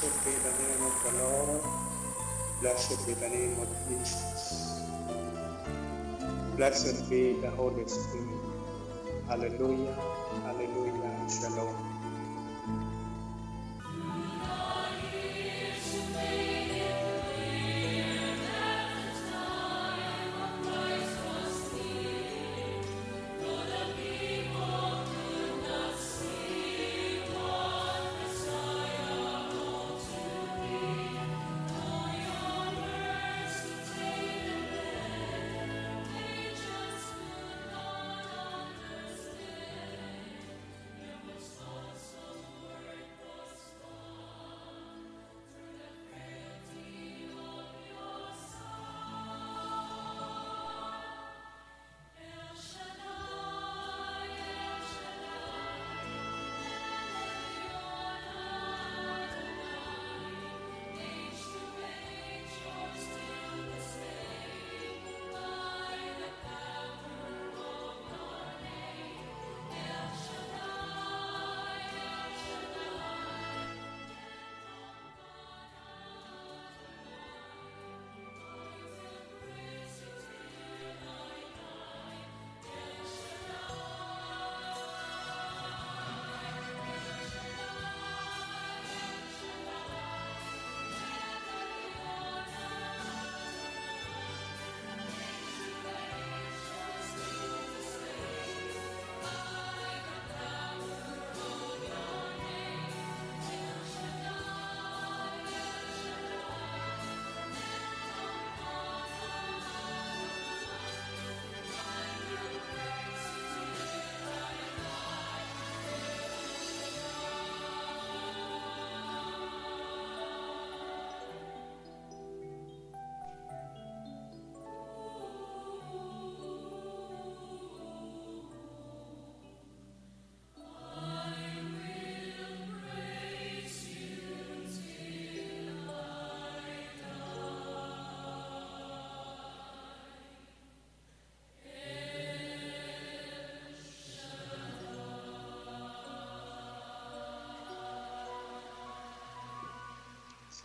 Blessed be the name of the Lord. Blessed be the name of Jesus. Blessed be the Holy Spirit. Hallelujah. Hallelujah. Shalom.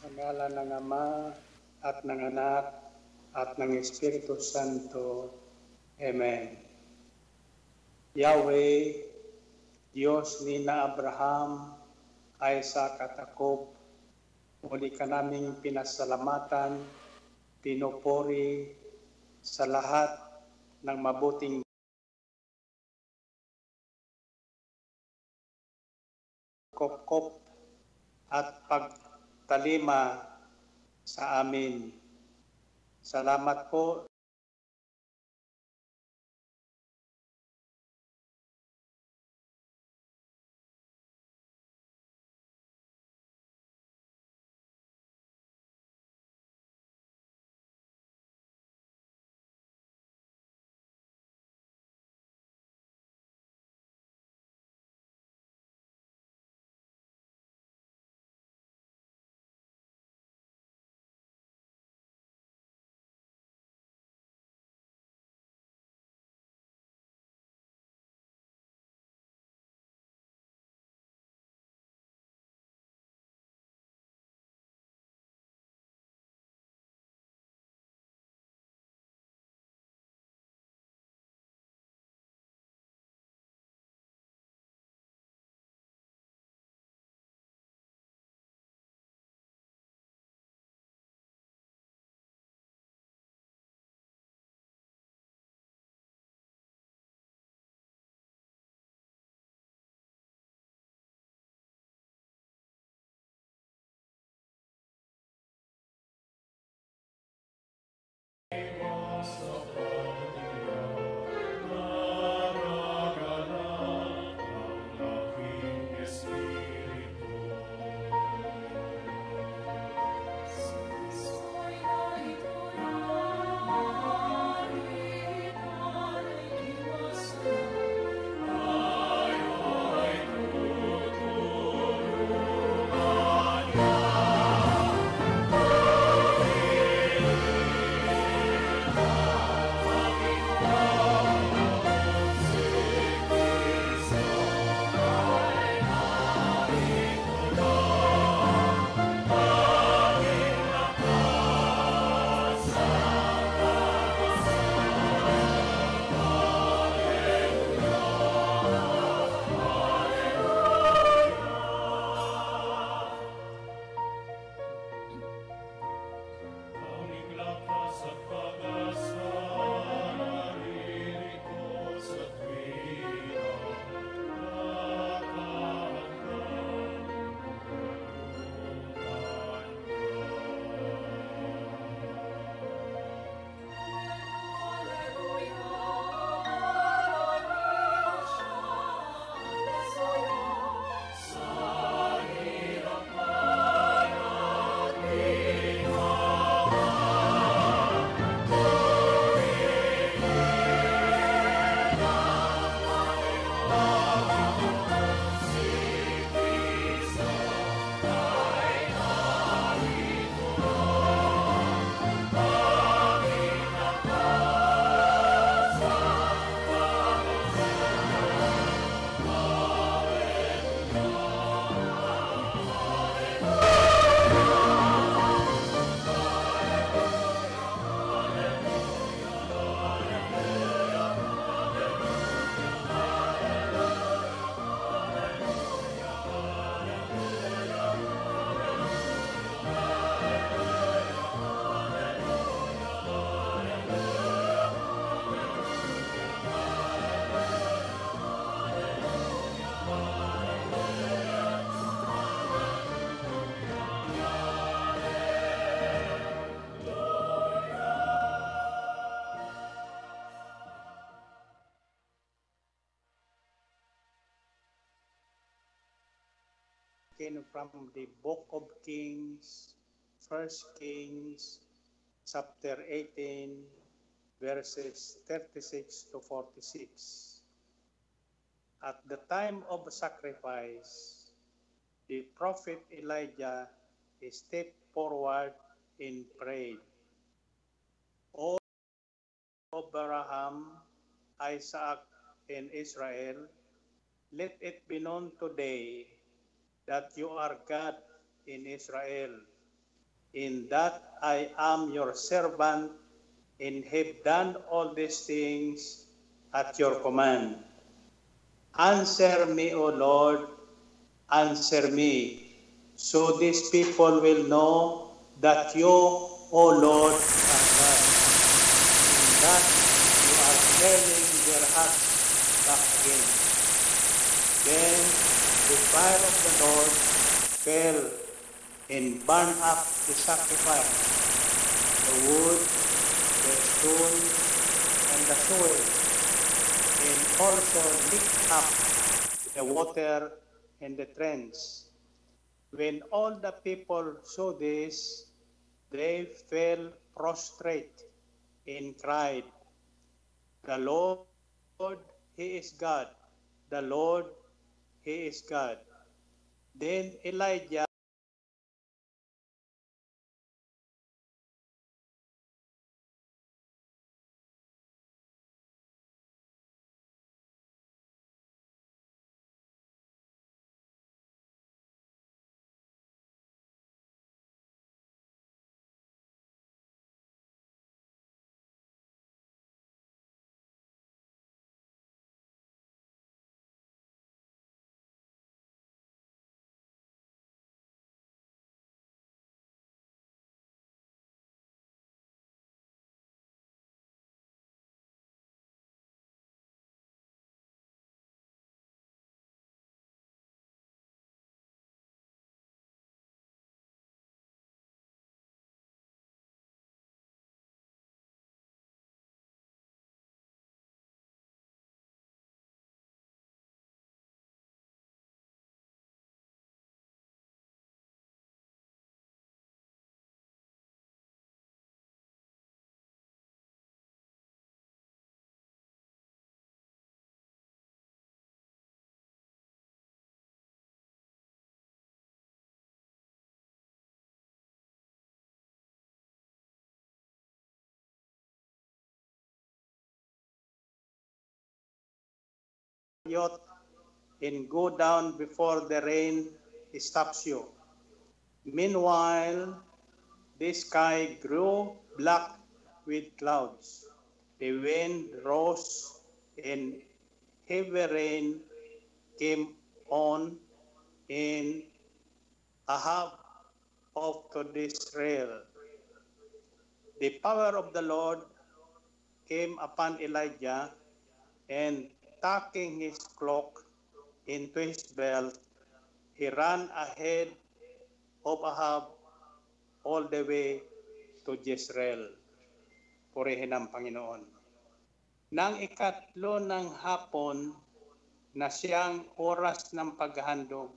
Sa ngalan ng Ama at ng Anak at ng Espiritu Santo. Amen. Yahweh, Diyos ni na Abraham, Isaac at Jacob, muli ka naming pinasalamatan, pinupuri sa lahat ng mabuting kop-kop at pagtalima sa amin. Salamat po taken from the book of Kings, First Kings, chapter 18, verses 36 to 46. At the time of sacrifice, the prophet Elijah stepped forward in prayer. O Abraham, Isaac, and Israel, let it be known today that you are God in Israel, in that I am your servant and have done all these things at your command. Answer me, O Lord, answer me, so these people will know that you, O Lord, are God, and that you are turning their hearts back again. Then the fire of the Lord fell and burned up the sacrifice, the wood, the stone, and the soil, and also licked up the water and the trench. When all the people saw this, they fell prostrate and cried, The Lord, He is God. The Lord, He is God. Then Elijah yacht and go down before the rain stops you. Meanwhile, the sky grew black with clouds. The wind rose and heavy rain came on in Ahab of to Israel. The power of the Lord came upon Elijah and tucking his cloak into his belt, he ran ahead of Ahab all the way to Jezreel. Purihin ang Panginoon. Nang ikatlo ng hapon na siyang oras ng paghahandog,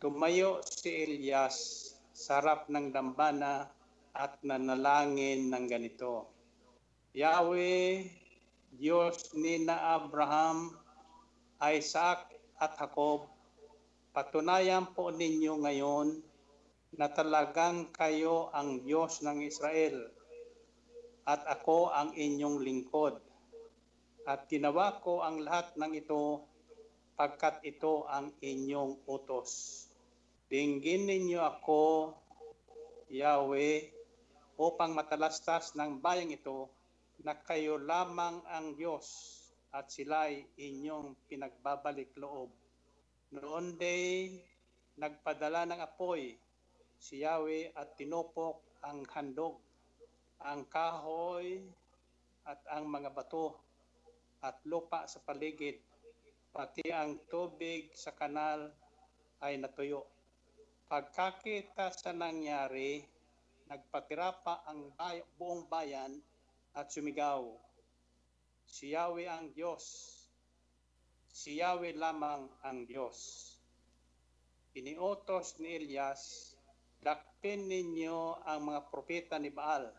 tumayo si Elias sa harap ng dambana at nanalangin ng ganito. Yahweh, Diyos ni na Abraham, Isaac at Jacob, patunayan po ninyo ngayon na talagang kayo ang Diyos ng Israel at ako ang inyong lingkod. At ginawa ko ang lahat ng ito pagkat ito ang inyong utos. Dinggin ninyo ako, Yahweh, upang matalastas ng bayang ito na kayo lamang ang Diyos at sila'y inyong pinagbabalik loob. Noon day, nagpadala ng apoy si Yahweh at tinupok ang handog, ang kahoy at ang mga bato at lupa sa paligid, pati ang tubig sa kanal ay natuyo. Pagkakita sa nangyari, nagpatira pa ang buong bayan at sumigaw, Si Yahweh ang Diyos, si Yahweh lamang ang Diyos. iniutos ni Elias, dakpin ninyo ang mga propeta ni Baal.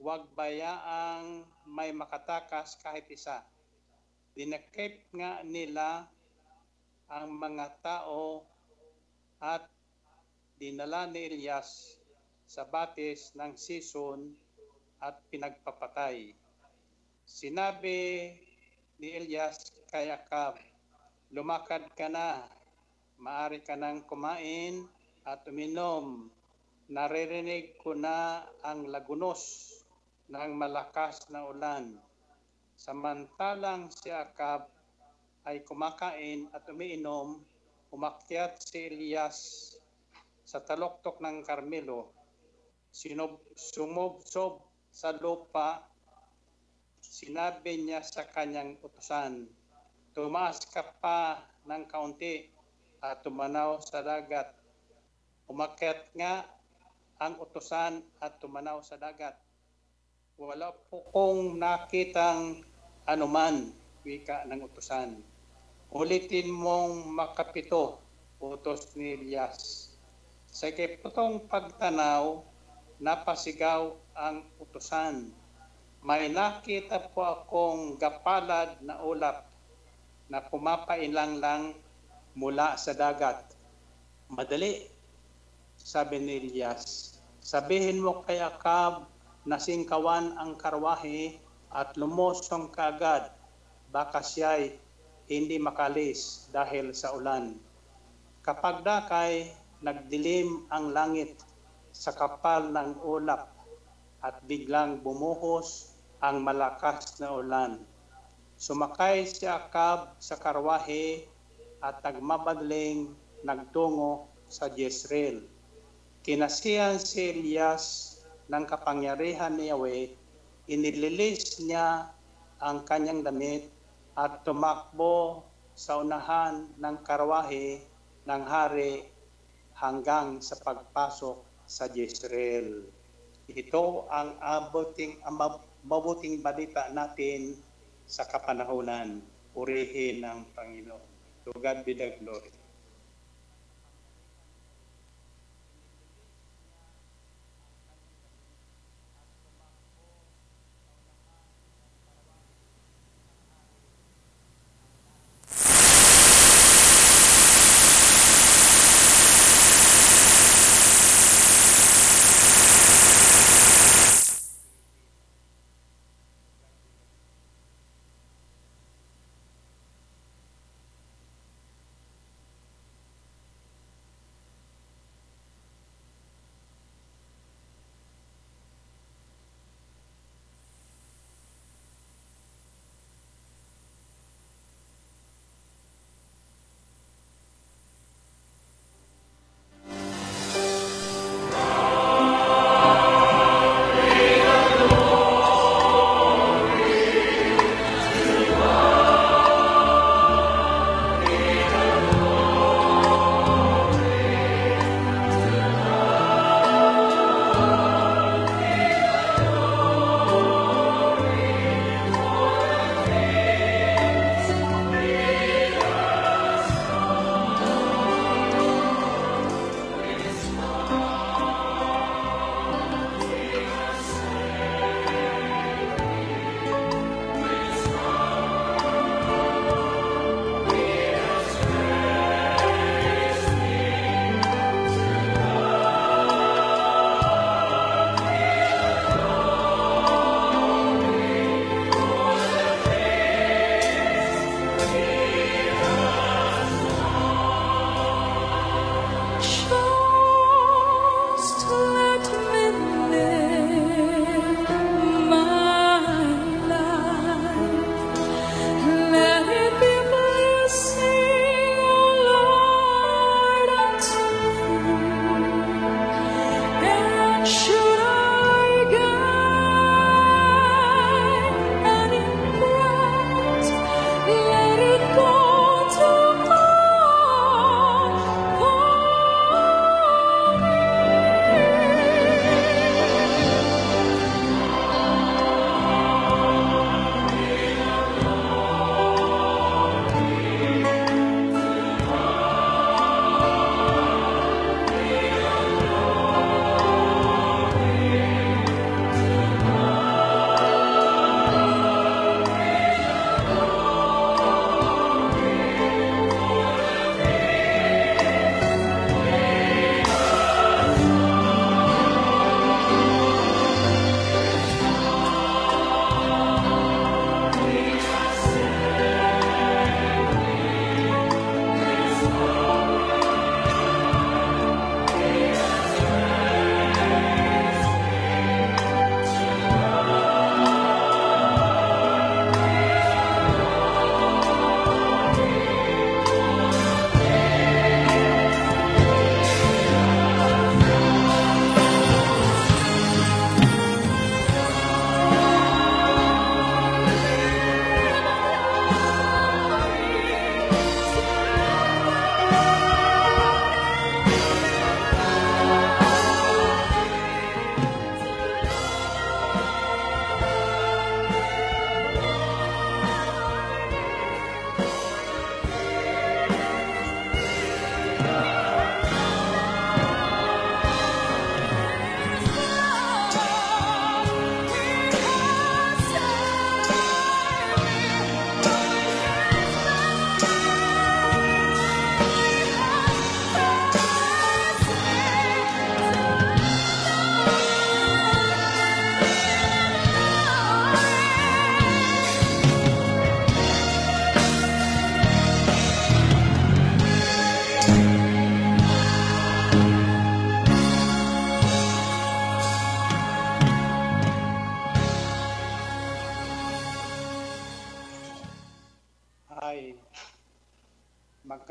Huwag bayaang may makatakas kahit isa. Dinakip nga nila ang mga tao at dinala ni Elias sa batis ng Sison at pinagpapatay. Sinabi ni Elias kay Akab, lumakad ka na, maari ka nang kumain at uminom. Naririnig ko na ang lagunos ng malakas na ulan. Samantalang si Akab ay kumakain at umiinom, umakyat si Elias sa taloktok ng Carmelo, sinob, sumubsob sa lupa, sinabi niya sa kanyang utusan, tumaas ka pa ng kaunti at tumanaw sa dagat. Umakyat nga ang utusan at tumanaw sa dagat. Wala po kong nakitang anuman, wika ng utusan. Ulitin mong makapito, utos ni Elias. Sa ikiputong pagtanaw, napasigaw ang utusan. May nakita po akong gapalad na ulap na pumapailang lang mula sa dagat. Madali, sabi ni Elias. Sabihin mo kay Akab na singkawan ang karwahe at lumosong kaagad. Baka siya'y hindi makalis dahil sa ulan. Kapag dakay, nagdilim ang langit sa kapal ng ulap at biglang bumuhos ang malakas na ulan. Sumakay si Akab sa karwahe at nagmabadling nagtungo sa Jezreel. Kinasihan si Elias ng kapangyarihan ni Yahweh, inililis niya ang kanyang damit at tumakbo sa unahan ng karwahe ng hari hanggang sa pagpasok sa Jezreel. Ito ang abuting, ang mabuting balita natin sa kapanahonan. Purihin ng Panginoon. To God be the glory.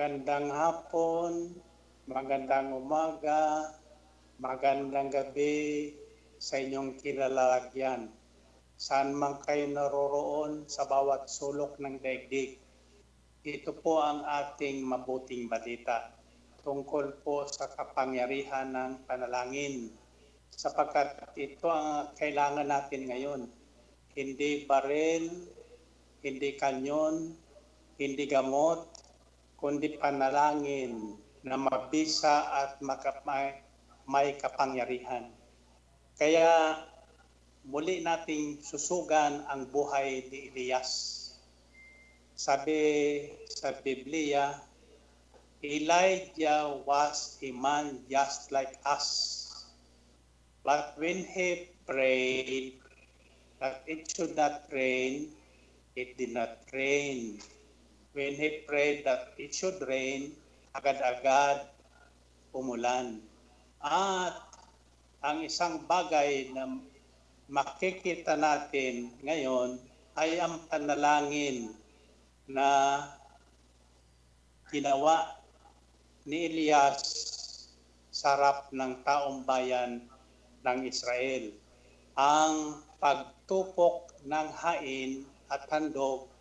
Magandang hapon, magandang umaga, magandang gabi sa inyong kilalagyan. Saan man kayo naroroon sa bawat sulok ng daigdig. Ito po ang ating mabuting balita tungkol po sa kapangyarihan ng panalangin sapagkat ito ang kailangan natin ngayon. Hindi baril, hindi kanyon, hindi gamot, kundi panalangin na mabisa at makapay, may kapangyarihan. Kaya muli nating susugan ang buhay ni Elias. Sabi sa Biblia, Elijah was a man just like us. But when he prayed that it should not rain, it did not rain. When he prayed that it should rain, agad-agad umulan. At ang isang bagay na makikita natin ngayon ay ang panalangin na ginawa ni Elias sa harap ng taong bayan ng Israel. Ang pagtupok ng hain at handog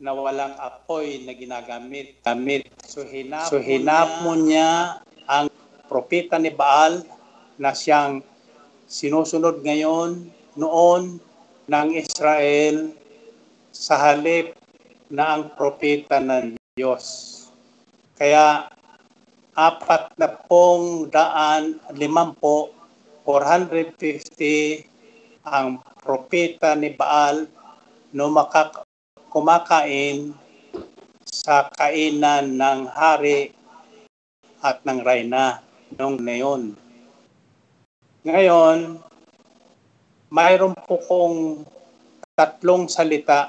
na walang apoy na ginagamit. Gamit. So hinap, so, hinap mo niya ang propeta ni Baal na siyang sinusunod ngayon, noon ng Israel sa halip na ang propeta ng Diyos. Kaya apat na pong daan limampo 450 ang propeta ni Baal no makak kumakain sa kainan ng hari at ng reyna noong ngayon. Ngayon, mayroon po kong tatlong salita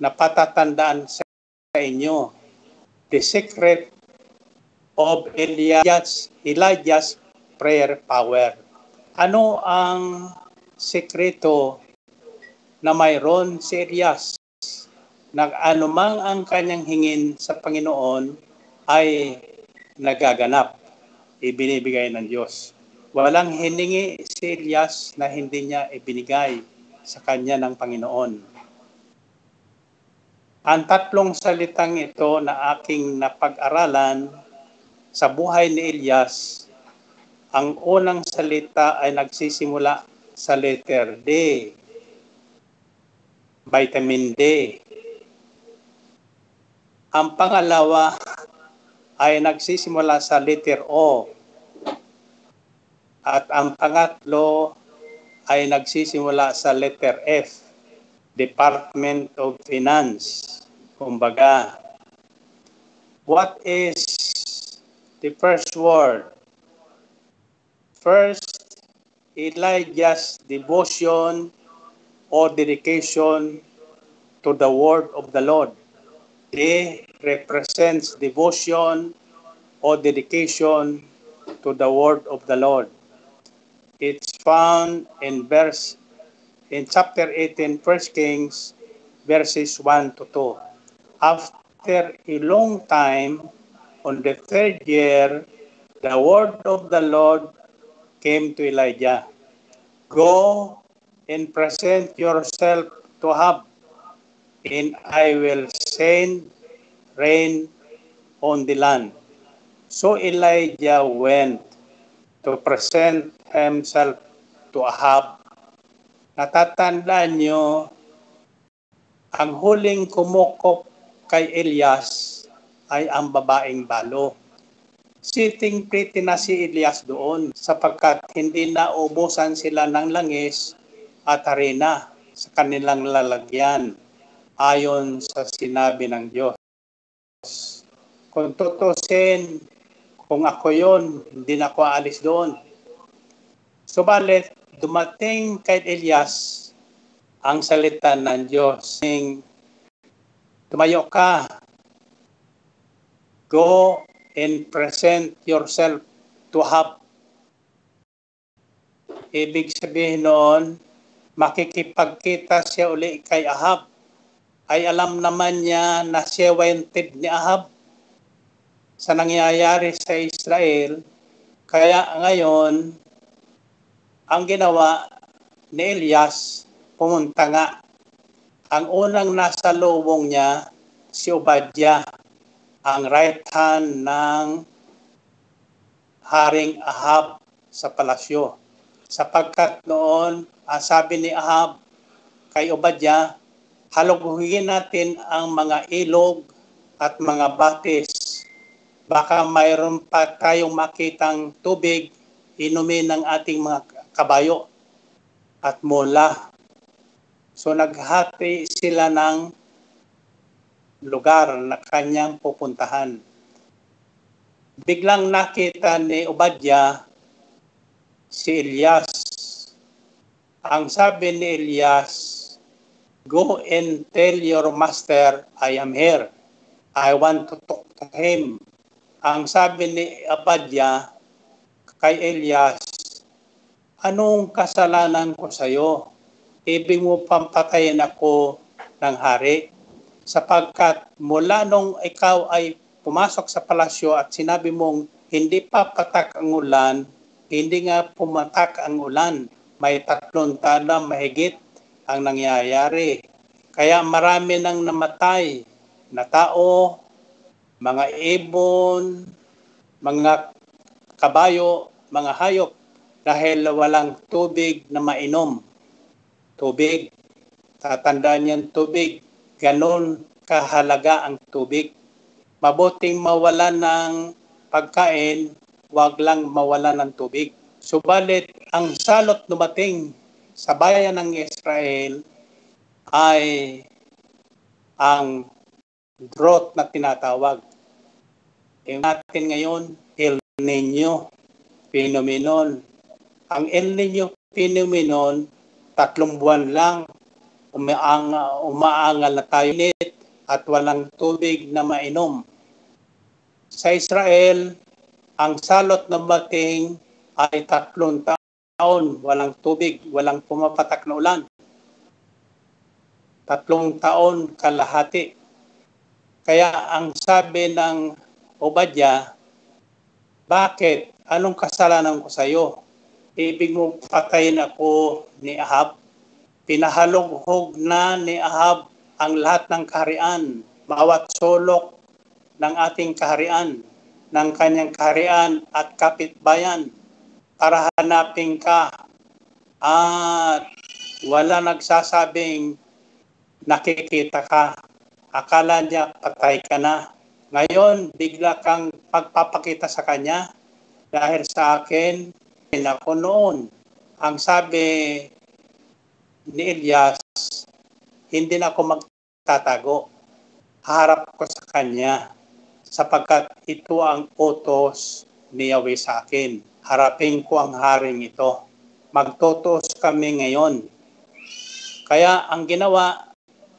na patatandaan sa inyo. The secret of Elijah's, Elijah's prayer power. Ano ang sekreto na mayroon si Elias na anumang ang kanyang hingin sa Panginoon ay nagaganap, ibinibigay ng Diyos. Walang hiningi si Elias na hindi niya ibinigay sa kanya ng Panginoon. Ang tatlong salitang ito na aking napag-aralan sa buhay ni Elias ang unang salita ay nagsisimula sa letter D. Vitamin D. Ang pangalawa ay nagsisimula sa letter O. At ang pangatlo ay nagsisimula sa letter F. Department of Finance. Kumbaga, what is the first word? First, Elijah's devotion or dedication to the word of the Lord. A represents devotion or dedication to the word of the Lord. It's found in verse in chapter 18, 1 Kings, verses 1 to 2. After a long time, on the third year, the word of the Lord came to Elijah, Go and present yourself to Ahab, and I will send rain on the land. So Elijah went to present himself to Ahab. Natatandaan nyo, ang huling kumukop kay Elias ay ang babaeng balo sitting pretty na si Elias doon sapagkat hindi na ubusan sila ng langis at harina sa kanilang lalagyan ayon sa sinabi ng Diyos. Kung tutusin, kung ako yon, hindi na ako alis doon. Subalit, dumating kay Elias ang salita ng Diyos. Tumayo ka, go and present yourself to have. Ibig sabihin noon, makikipagkita siya uli kay Ahab. Ay alam naman niya na siya wanted ni Ahab. sa nangyayari sa Israel. Kaya ngayon, ang ginawa ni Elias, pumunta nga. Ang unang nasa lubong niya, si Obadya, ang right hand ng Haring Ahab sa palasyo. Sapagkat noon, ang sabi ni Ahab kay Obadya, halugugin natin ang mga ilog at mga batis. Baka mayroon pa tayong makitang tubig, inumin ng ating mga kabayo at mula. So naghati sila ng lugar na kanyang pupuntahan. Biglang nakita ni Obadya si Elias. Ang sabi ni Elias, Go and tell your master, I am here. I want to talk to him. Ang sabi ni Abadya kay Elias, Anong kasalanan ko sa iyo? Ibig mo pampatayin ako ng hari? Sapagkat mula nung ikaw ay pumasok sa palasyo at sinabi mong hindi pa patak ang ulan, hindi nga pumatak ang ulan. May tatlong tala mahigit ang nangyayari. Kaya marami nang namatay na tao, mga ibon, mga kabayo, mga hayop dahil walang tubig na mainom. Tubig, tatandaan niyan tubig, ganon kahalaga ang tubig. Mabuting mawalan ng pagkain, wag lang mawalan ng tubig. Subalit, ang salot dumating sa bayan ng Israel ay ang drought na tinatawag. Yung natin ngayon, El Nino phenomenon. Ang El Nino phenomenon, tatlong buwan lang, umaang, umaangal na tayo nit at walang tubig na mainom. Sa Israel, ang salot na bating ay tatlong taon, walang tubig, walang pumapatak na ulan. Tatlong taon kalahati. Kaya ang sabi ng Obadya, bakit? Anong kasalanan ko sa iyo? Ibig mo patayin ako ni Ahab? Pinahalughog na ni Ahab ang lahat ng kaharian, bawat sulok ng ating kaharian, ng kanyang kaharian at kapitbayan para hanapin ka at wala nagsasabing nakikita ka. Akala niya patay ka na. Ngayon, bigla kang pagpapakita sa kanya dahil sa akin, ako noon. Ang sabi ni Elias, hindi na ako magtatago. Harap ko sa kanya sapagkat ito ang utos ni Yahweh sa akin. Harapin ko ang haring ito. Magtutos kami ngayon. Kaya ang ginawa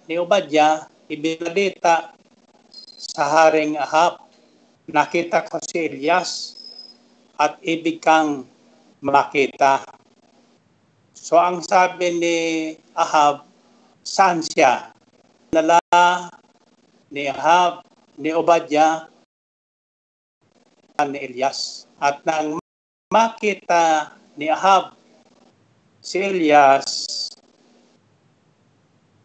ni Obadya, ibinalita sa Haring Ahab. Nakita ko si Elias at ibig kang makita. So ang sabi ni Ahab, saan siya? Nala ni Ahab, ni Obadya, ni Elias. At nang makita ni Ahab si Elias,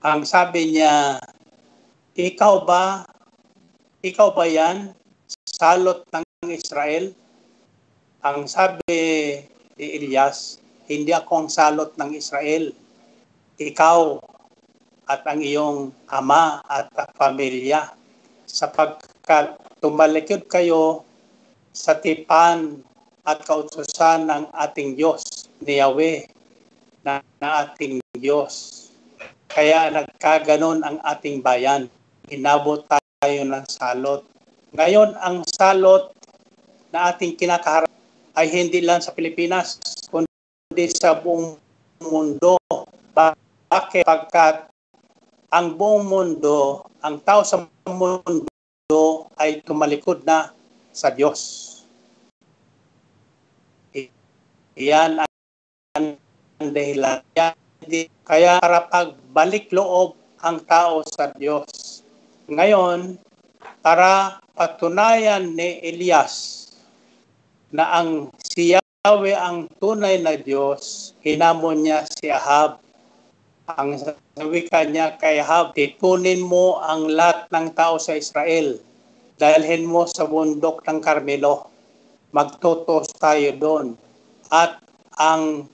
ang sabi niya, ikaw ba ikaw ba yan? Salot ng Israel? Ang sabi ni Elias, hindi ako ang salot ng Israel. Ikaw at ang iyong ama at pamilya sapagkat tumalikod kayo sa tipan at kautusan ng ating Diyos ni Yahweh na, na ating Diyos. Kaya nagkaganon ang ating bayan. Inabot tayo ng salot. Ngayon, ang salot na ating kinakaharap ay hindi lang sa Pilipinas, kundi sa buong mundo. Bakit? Pagkat ang buong mundo, ang tao sa mundo ay tumalikod na sa Diyos. Iyan ang dahilan. Kaya para pagbalik loob ang tao sa Diyos ngayon, para patunayan ni Elias na ang si Yahweh ang tunay na Diyos, hinamon niya si Ahab. Ang sabi kanya kay Ahab, ipunin mo ang lahat ng tao sa Israel. Dalhin mo sa bundok ng Carmelo. Magtutos tayo doon. At ang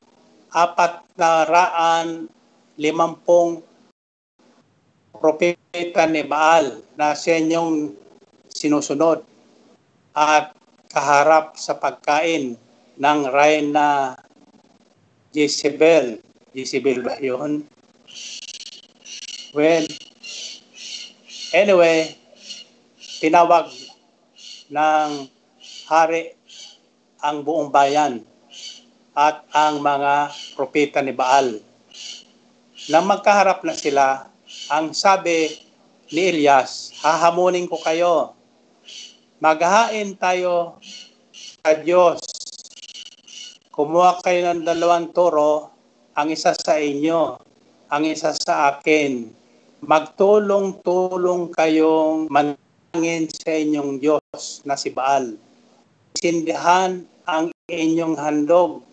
apat na raan limampung propeta ni Baal na siya inyong sinusunod at kaharap sa pagkain ng Reyna Jezebel. Jezebel ba yun? Well, anyway, tinawag ng hari ang buong bayan at ang mga propeta ni Baal. Nang magkaharap na sila, ang sabi ni Elias, hahamunin ko kayo. Maghahain tayo sa Diyos. Kumuha kayo ng dalawang toro, ang isa sa inyo, ang isa sa akin. Magtulong-tulong kayong manangin sa inyong Diyos na si Baal. Sindihan ang inyong handog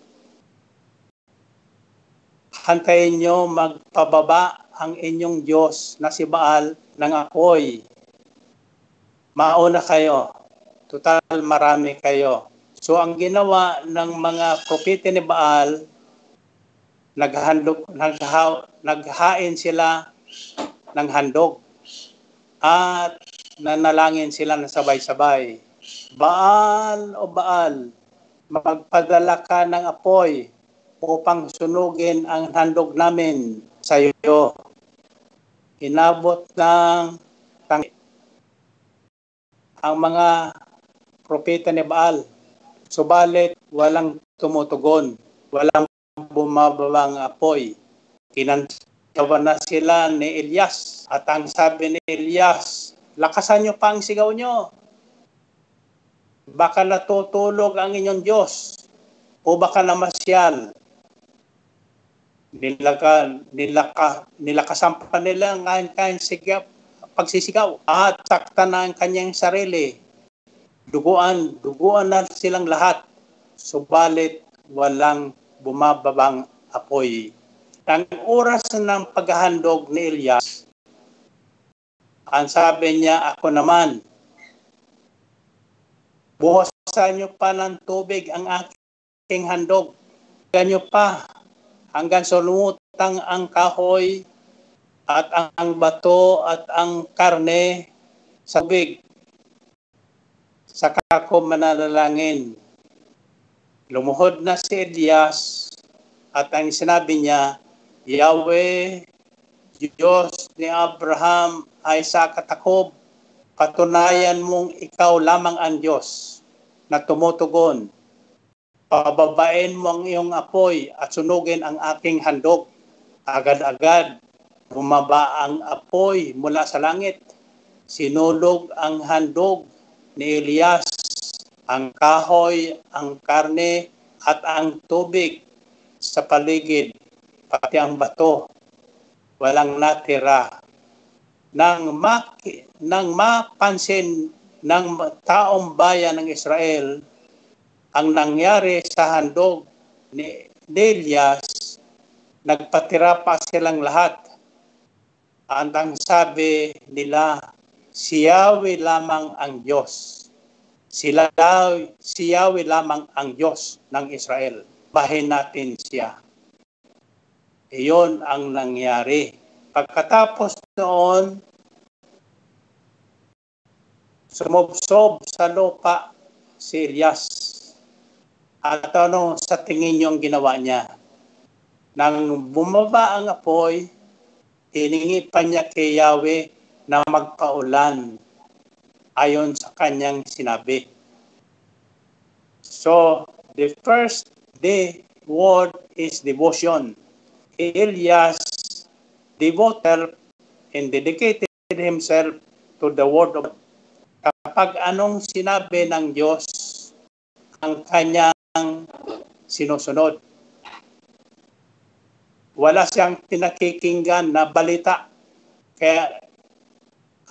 hantayin nyo magpababa ang inyong Diyos na si Baal ng apoy. Mauna kayo. Total marami kayo. So ang ginawa ng mga propete ni Baal, naghandog, nagha, naghain sila ng handog at nanalangin sila ng sabay-sabay. Baal o Baal, magpadala ka ng apoy upang sunugin ang handog namin sa iyo. Inabot ng tangit ang mga propeta ni Baal. Subalit walang tumutugon, walang bumabawang apoy. Kinantawan na sila ni Elias at ang sabi ni Elias, lakasan niyo pa ang sigaw niyo. Baka natutulog ang inyong Diyos o baka namasyal nilaka, nilaka, nilakasan pa nila ang kanyang sigaw, pagsisigaw at sakta na ang kanyang sarili. Duguan, duguan na silang lahat. Subalit walang bumababang apoy. Ang oras ng paghahandog ni Elias, ang sabi niya, ako naman, buhosan niyo pa ng tubig ang aking handog. Ganyo pa, hanggang sa lumutang ang kahoy at ang bato at ang karne sa tubig. Saka ko mananalangin. Lumuhod na si Elias at ang sinabi niya, Yahweh, Diyos ni Abraham, Isaac at Jacob, patunayan mong ikaw lamang ang Diyos na tumutugon pababain mo ang iyong apoy at sunugin ang aking handog. Agad-agad, bumaba ang apoy mula sa langit. Sinulog ang handog ni Elias, ang kahoy, ang karne, at ang tubig sa paligid, pati ang bato. Walang natira. Nang, maki, nang mapansin ng taong bayan ng Israel ang nangyari sa handog ni Elias, nagpatira pa silang lahat. At ang sabi nila, si Yahweh lamang ang Diyos. Sila, si Yahweh lamang ang Diyos ng Israel. Bahin natin siya. Iyon ang nangyari. Pagkatapos noon, sumubsob sa lupa si Elias at ano sa tingin niyo ang ginawa niya? Nang bumaba ang apoy, hiningi pa niya kay Yahweh na magpaulan ayon sa kanyang sinabi. So, the first day word is devotion. Elias devoted and dedicated himself to the word of God. Kapag anong sinabi ng Diyos, ang kanya sinusunod. Wala siyang pinakikinggan na balita. Kaya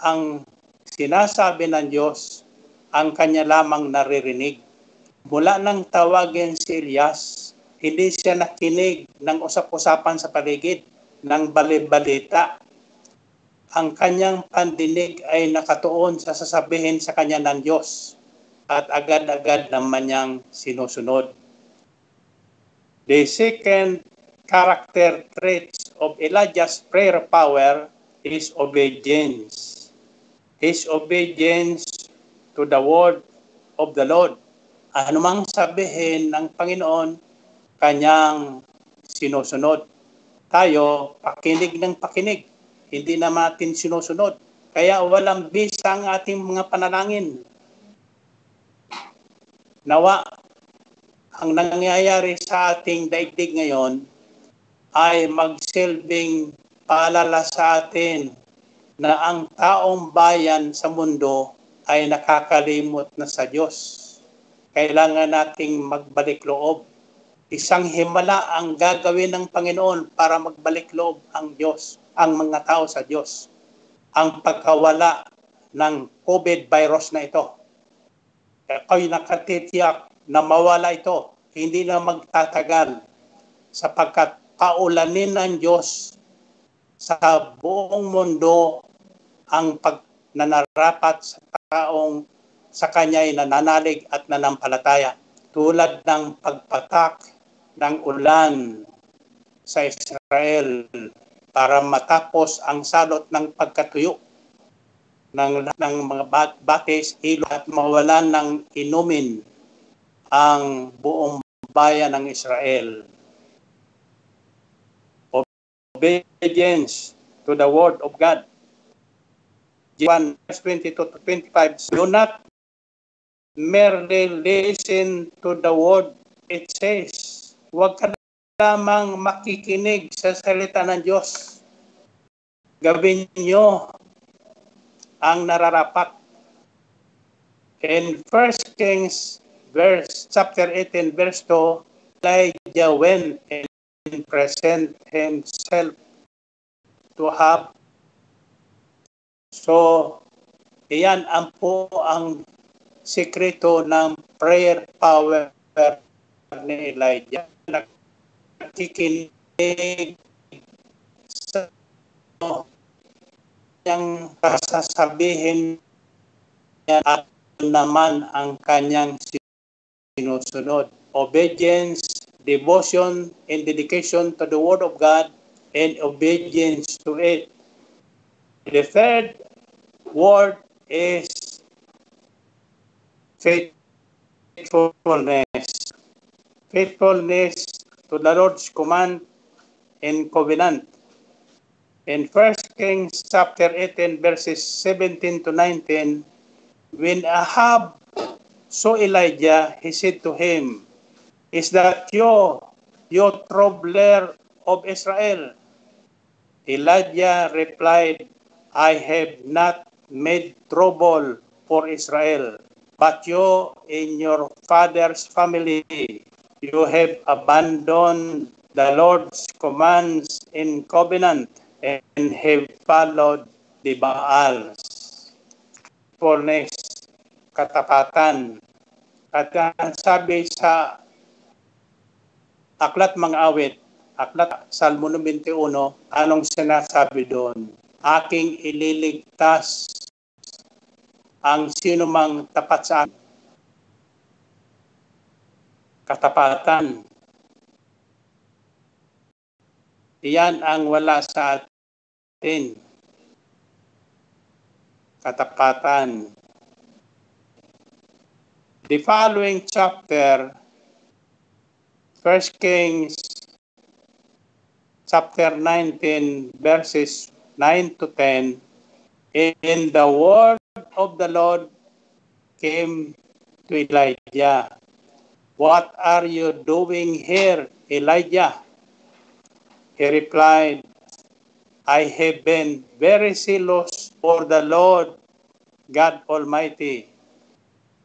ang sinasabi ng Diyos, ang kanya lamang naririnig. Mula nang tawagin si Elias, hindi siya nakinig ng usap-usapan sa paligid ng balibalita. Ang kanyang pandinig ay nakatuon sa sasabihin sa kanya ng Diyos at agad-agad naman niyang sinusunod. The second character traits of Elijah's prayer power is obedience. His obedience to the word of the Lord. Ano mang sabihin ng Panginoon, kanyang sinusunod. Tayo, pakinig ng pakinig. Hindi na natin sinusunod. Kaya walang bisa ang ating mga panalangin. Nawa, ang nangyayari sa ating daigdig ngayon ay magsilbing paalala sa atin na ang taong bayan sa mundo ay nakakalimot na sa Diyos. Kailangan nating magbalik loob. Isang himala ang gagawin ng Panginoon para magbalik loob ang Diyos, ang mga tao sa Diyos. Ang pagkawala ng COVID virus na ito. Ako'y nakatitiyak na mawala ito. Hindi na magtatagal sapagkat kaulanin ng Diyos sa buong mundo ang pagnanarapat sa taong sa kanya ay nananalig at nanampalataya tulad ng pagpatak ng ulan sa Israel para matapos ang salot ng pagkatuyo ng, ng mga batis, hilo at mawalan ng inumin ang buong bayan ng Israel. Obedience to the word of God. John 22 to 25, do not merely listen to the word it says. Huwag ka lamang makikinig sa salita ng Diyos. Gawin niyo ang nararapat. In 1 Kings verse chapter 18 verse 2, Elijah went and present himself to have So, iyan ang po ang sekreto ng prayer power ni Elijah. Nakikinig sa kanyang kasasabihin niya at naman ang kanyang sinusunod. Obedience, devotion, and dedication to the Word of God and obedience to it. The third word is faithfulness. Faithfulness to the Lord's command and covenant. In 1 Kings chapter 18 verses 17 to 19, when Ahab saw Elijah, he said to him, Is that you, you troubler of Israel? Elijah replied, I have not made trouble for Israel, but you in your father's family, you have abandoned the Lord's commands in covenant and have followed the Baals. Fullness, katapatan. At ang sabi sa Aklat Mga Awit, Aklat Salmo 21, anong sinasabi doon? Aking ililigtas ang sinumang tapat sa akin. Katapatan. Iyan ang wala sa. Katapatan. The following chapter, 1 Kings chapter 19 verses 9 to 10, in the word of the Lord came to Elijah. What are you doing here, Elijah? He replied, I have been very zealous for the Lord God Almighty.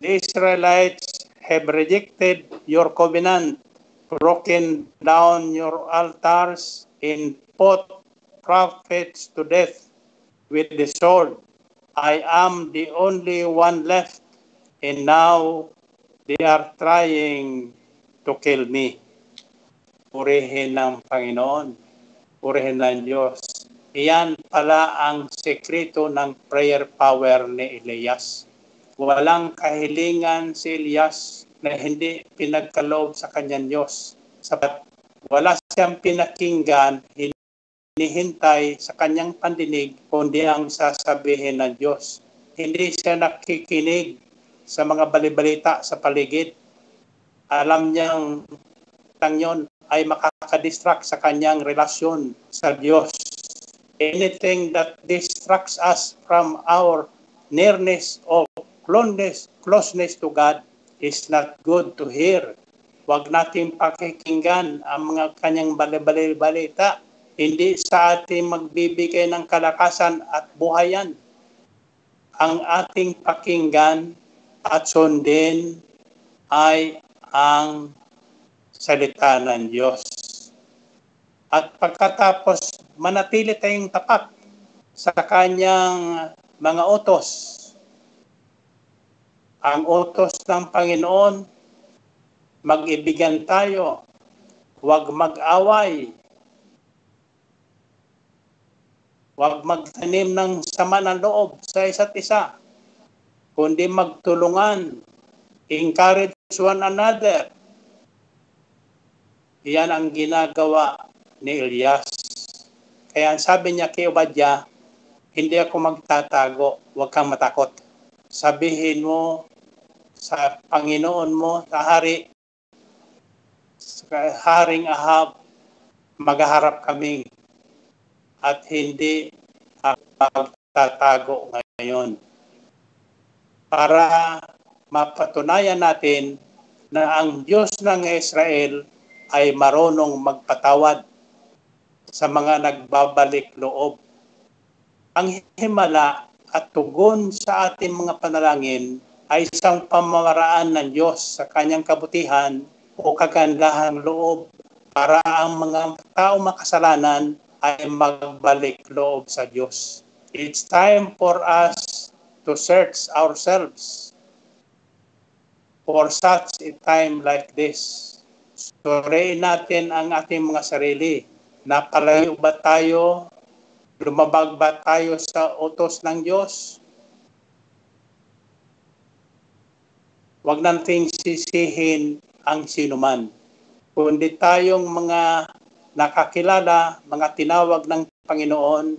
The Israelites have rejected your covenant, broken down your altars, and put prophets to death with the sword. I am the only one left, and now they are trying to kill me. Purihin ng Panginoon, purihin ng Diyos. Iyan pala ang sekreto ng prayer power ni Elias. Walang kahilingan si Elias na hindi pinagkaloob sa kanyang Diyos. Sapat wala siyang pinakinggan, hinihintay sa kanyang pandinig, kundi ang sasabihin ng Diyos. Hindi siya nakikinig sa mga balibalita sa paligid. Alam niyang tang yon ay makakadistract sa kanyang relasyon sa Diyos. Anything that distracts us from our nearness or closeness, closeness to God is not good to hear. Huwag natin pakikinggan ang mga kanyang balibalita. Hindi sa ating magbibigay ng kalakasan at buhayan. Ang ating pakinggan at sundin ay ang salita ng Diyos. At pagkatapos, manatili tayong tapat sa kanyang mga utos. Ang utos ng Panginoon, mag-ibigan tayo, huwag mag-away, huwag magtanim ng sama ng loob sa isa't isa, kundi magtulungan, encourage one another, Iyan ang ginagawa ni Elias. Kaya sabi niya kay Obadya, hindi ako magtatago, huwag kang matakot. Sabihin mo sa Panginoon mo, sa hari, sa Haring Ahab, maghaharap kami at hindi magtatago ngayon. Para mapatunayan natin na ang Diyos ng Israel ay marunong magpatawad sa mga nagbabalik loob. Ang himala at tugon sa ating mga panalangin ay isang pamamaraan ng Diyos sa kanyang kabutihan o kagandahan loob para ang mga tao makasalanan ay magbalik loob sa Diyos. It's time for us to search ourselves for such a time like this. Suriin natin ang ating mga sarili. Napalayo ba tayo? Lumabag ba tayo sa utos ng Diyos? Huwag nating sisihin ang sinuman. Kundi tayong mga nakakilala, mga tinawag ng Panginoon,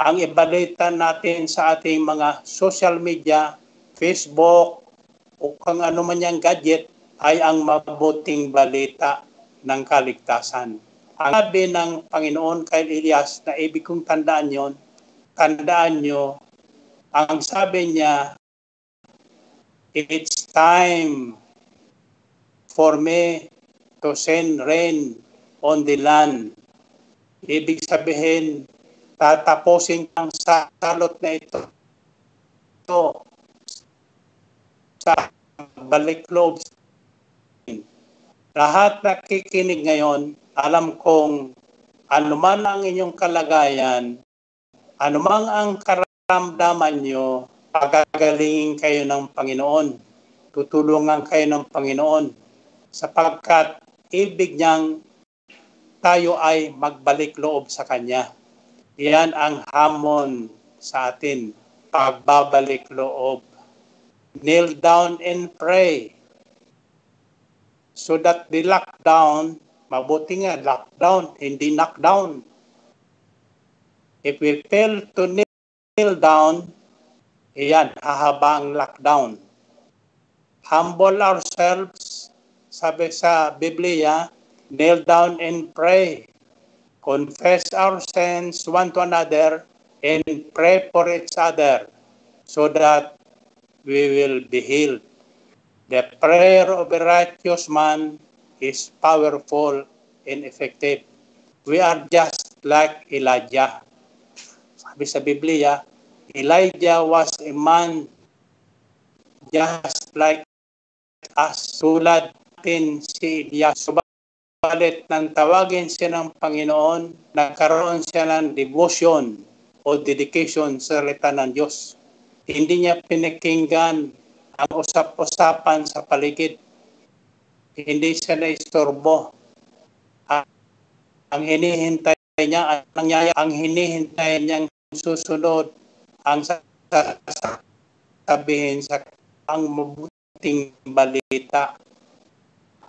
ang ibalita natin sa ating mga social media, Facebook, o kung ano man yung gadget, ay ang mabuting balita ng kaligtasan. Sabi ng Panginoon kay Elias na ibig kong tandaan yon, tandaan nyo, ang sabi niya, it's time for me to send rain on the land. Ibig sabihin, tatapusin ang salot na ito. Ito sa balik loob lahat nakikinig ngayon, alam kong anuman ang inyong kalagayan, anumang ang karamdaman nyo, pagagalingin kayo ng Panginoon. Tutulungan kayo ng Panginoon sapagkat ibig niyang tayo ay magbalik loob sa Kanya. Iyan ang hamon sa atin, pagbabalik loob. Kneel down and pray so that the lockdown, mabuti nga lockdown, hindi knockdown. If we fail to kneel down, iyan, hahaba ang lockdown. Humble ourselves, sabi sa Biblia, kneel down and pray. Confess our sins one to another and pray for each other so that we will be healed. The prayer of a righteous man is powerful and effective. We are just like Elijah. Sabi sa Biblia, Elijah was a man just like us. Tulad din si Elias. Subalit nang tawagin siya ng Panginoon, nagkaroon siya ng devotion o dedication sa salita ng Diyos. Hindi niya pinakinggan ang usap-usapan sa paligid. Hindi siya naistorbo. Ang hinihintay niya, ang nangyayari, ang hinihintay niyang susunod, ang sabihin sa ang mabuting balita.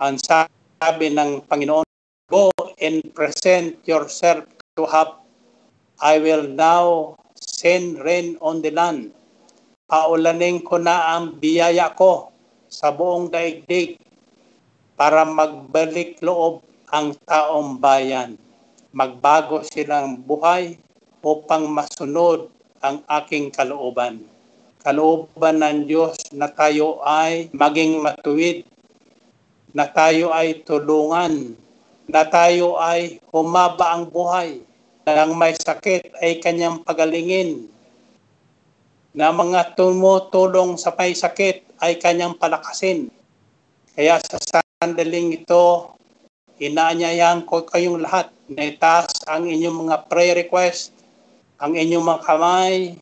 Ang sabi ng Panginoon, Go and present yourself to have. I will now send rain on the land. Paulanin ko na ang biyaya ko sa buong daigdig para magbalik loob ang taong bayan. Magbago silang buhay upang masunod ang aking kalooban. Kalooban ng Diyos na tayo ay maging matuwid, na tayo ay tulungan, na tayo ay humaba ang buhay, na ang may sakit ay kanyang pagalingin, na mga tumutulong sa may sakit ay kanyang palakasin. Kaya sa sandaling ito, inaanyayahan ko kayong lahat na itaas ang inyong mga prayer request, ang inyong mga kamay,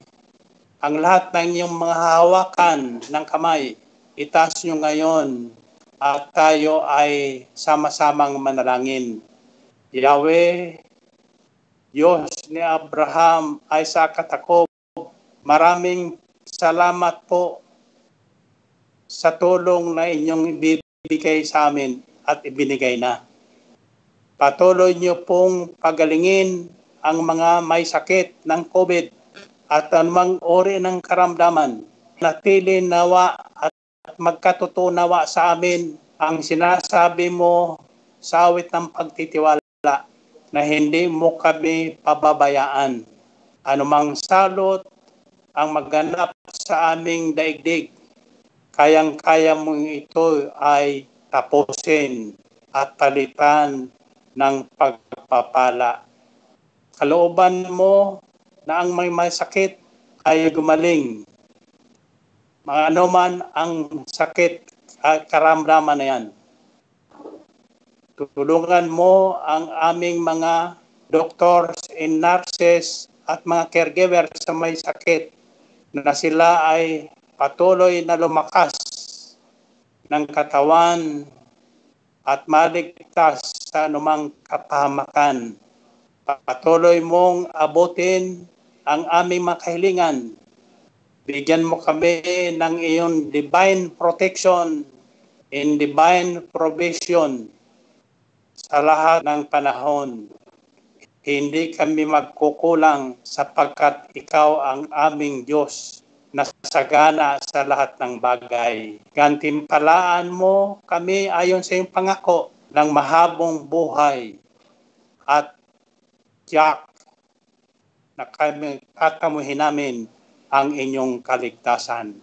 ang lahat ng inyong mga hawakan ng kamay. Itaas nyo ngayon at tayo ay sama-samang manalangin. Yahweh, Diyos ni Abraham, Isaac at Jacob, maraming salamat po sa tulong na inyong ibibigay sa amin at ibinigay na. Patuloy niyo pong pagalingin ang mga may sakit ng COVID at anumang uri ng karamdaman. Natili nawa at magkatutunawa sa amin ang sinasabi mo sa awit ng pagtitiwala na hindi mo kami pababayaan. Anumang salot ang maganap sa aming daigdig, kayang-kaya mong ito ay tapusin at palitan ng pagpapala. Kalooban mo na ang may masakit ay gumaling. Mga ano man ang sakit at karamdaman na yan. Tulungan mo ang aming mga doctors and nurses at mga caregiver sa may sakit na sila ay patuloy na lumakas ng katawan at maligtas sa anumang kapahamakan. Patuloy mong abutin ang aming mga kahilingan. Bigyan mo kami ng iyong divine protection and divine provision sa lahat ng panahon. Hindi kami magkukulang sapagkat ikaw ang aming Diyos na sagana sa lahat ng bagay. Gantimpalaan mo kami ayon sa iyong pangako ng mahabong buhay at tiyak na kami tatamuhin namin ang inyong kaligtasan.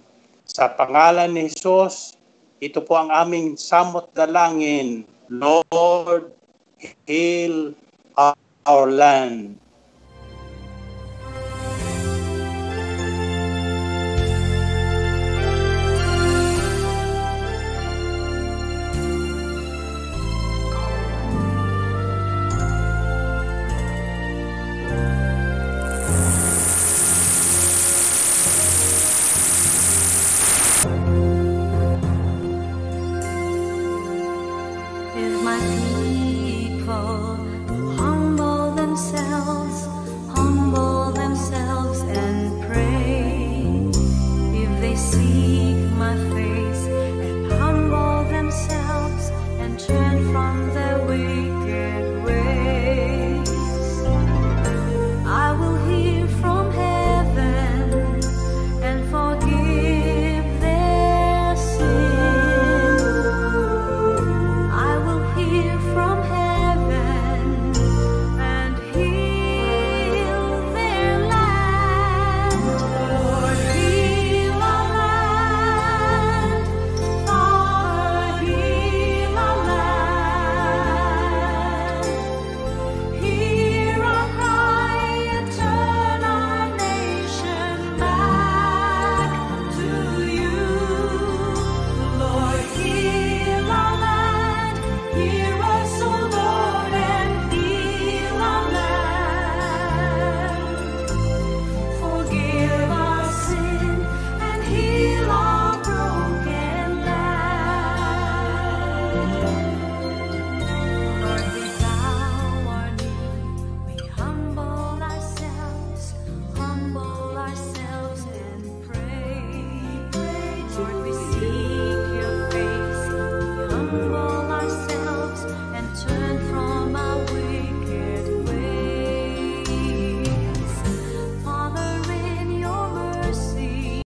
Sa pangalan ni Jesus, ito po ang aming samot dalangin. Lord, heal our land.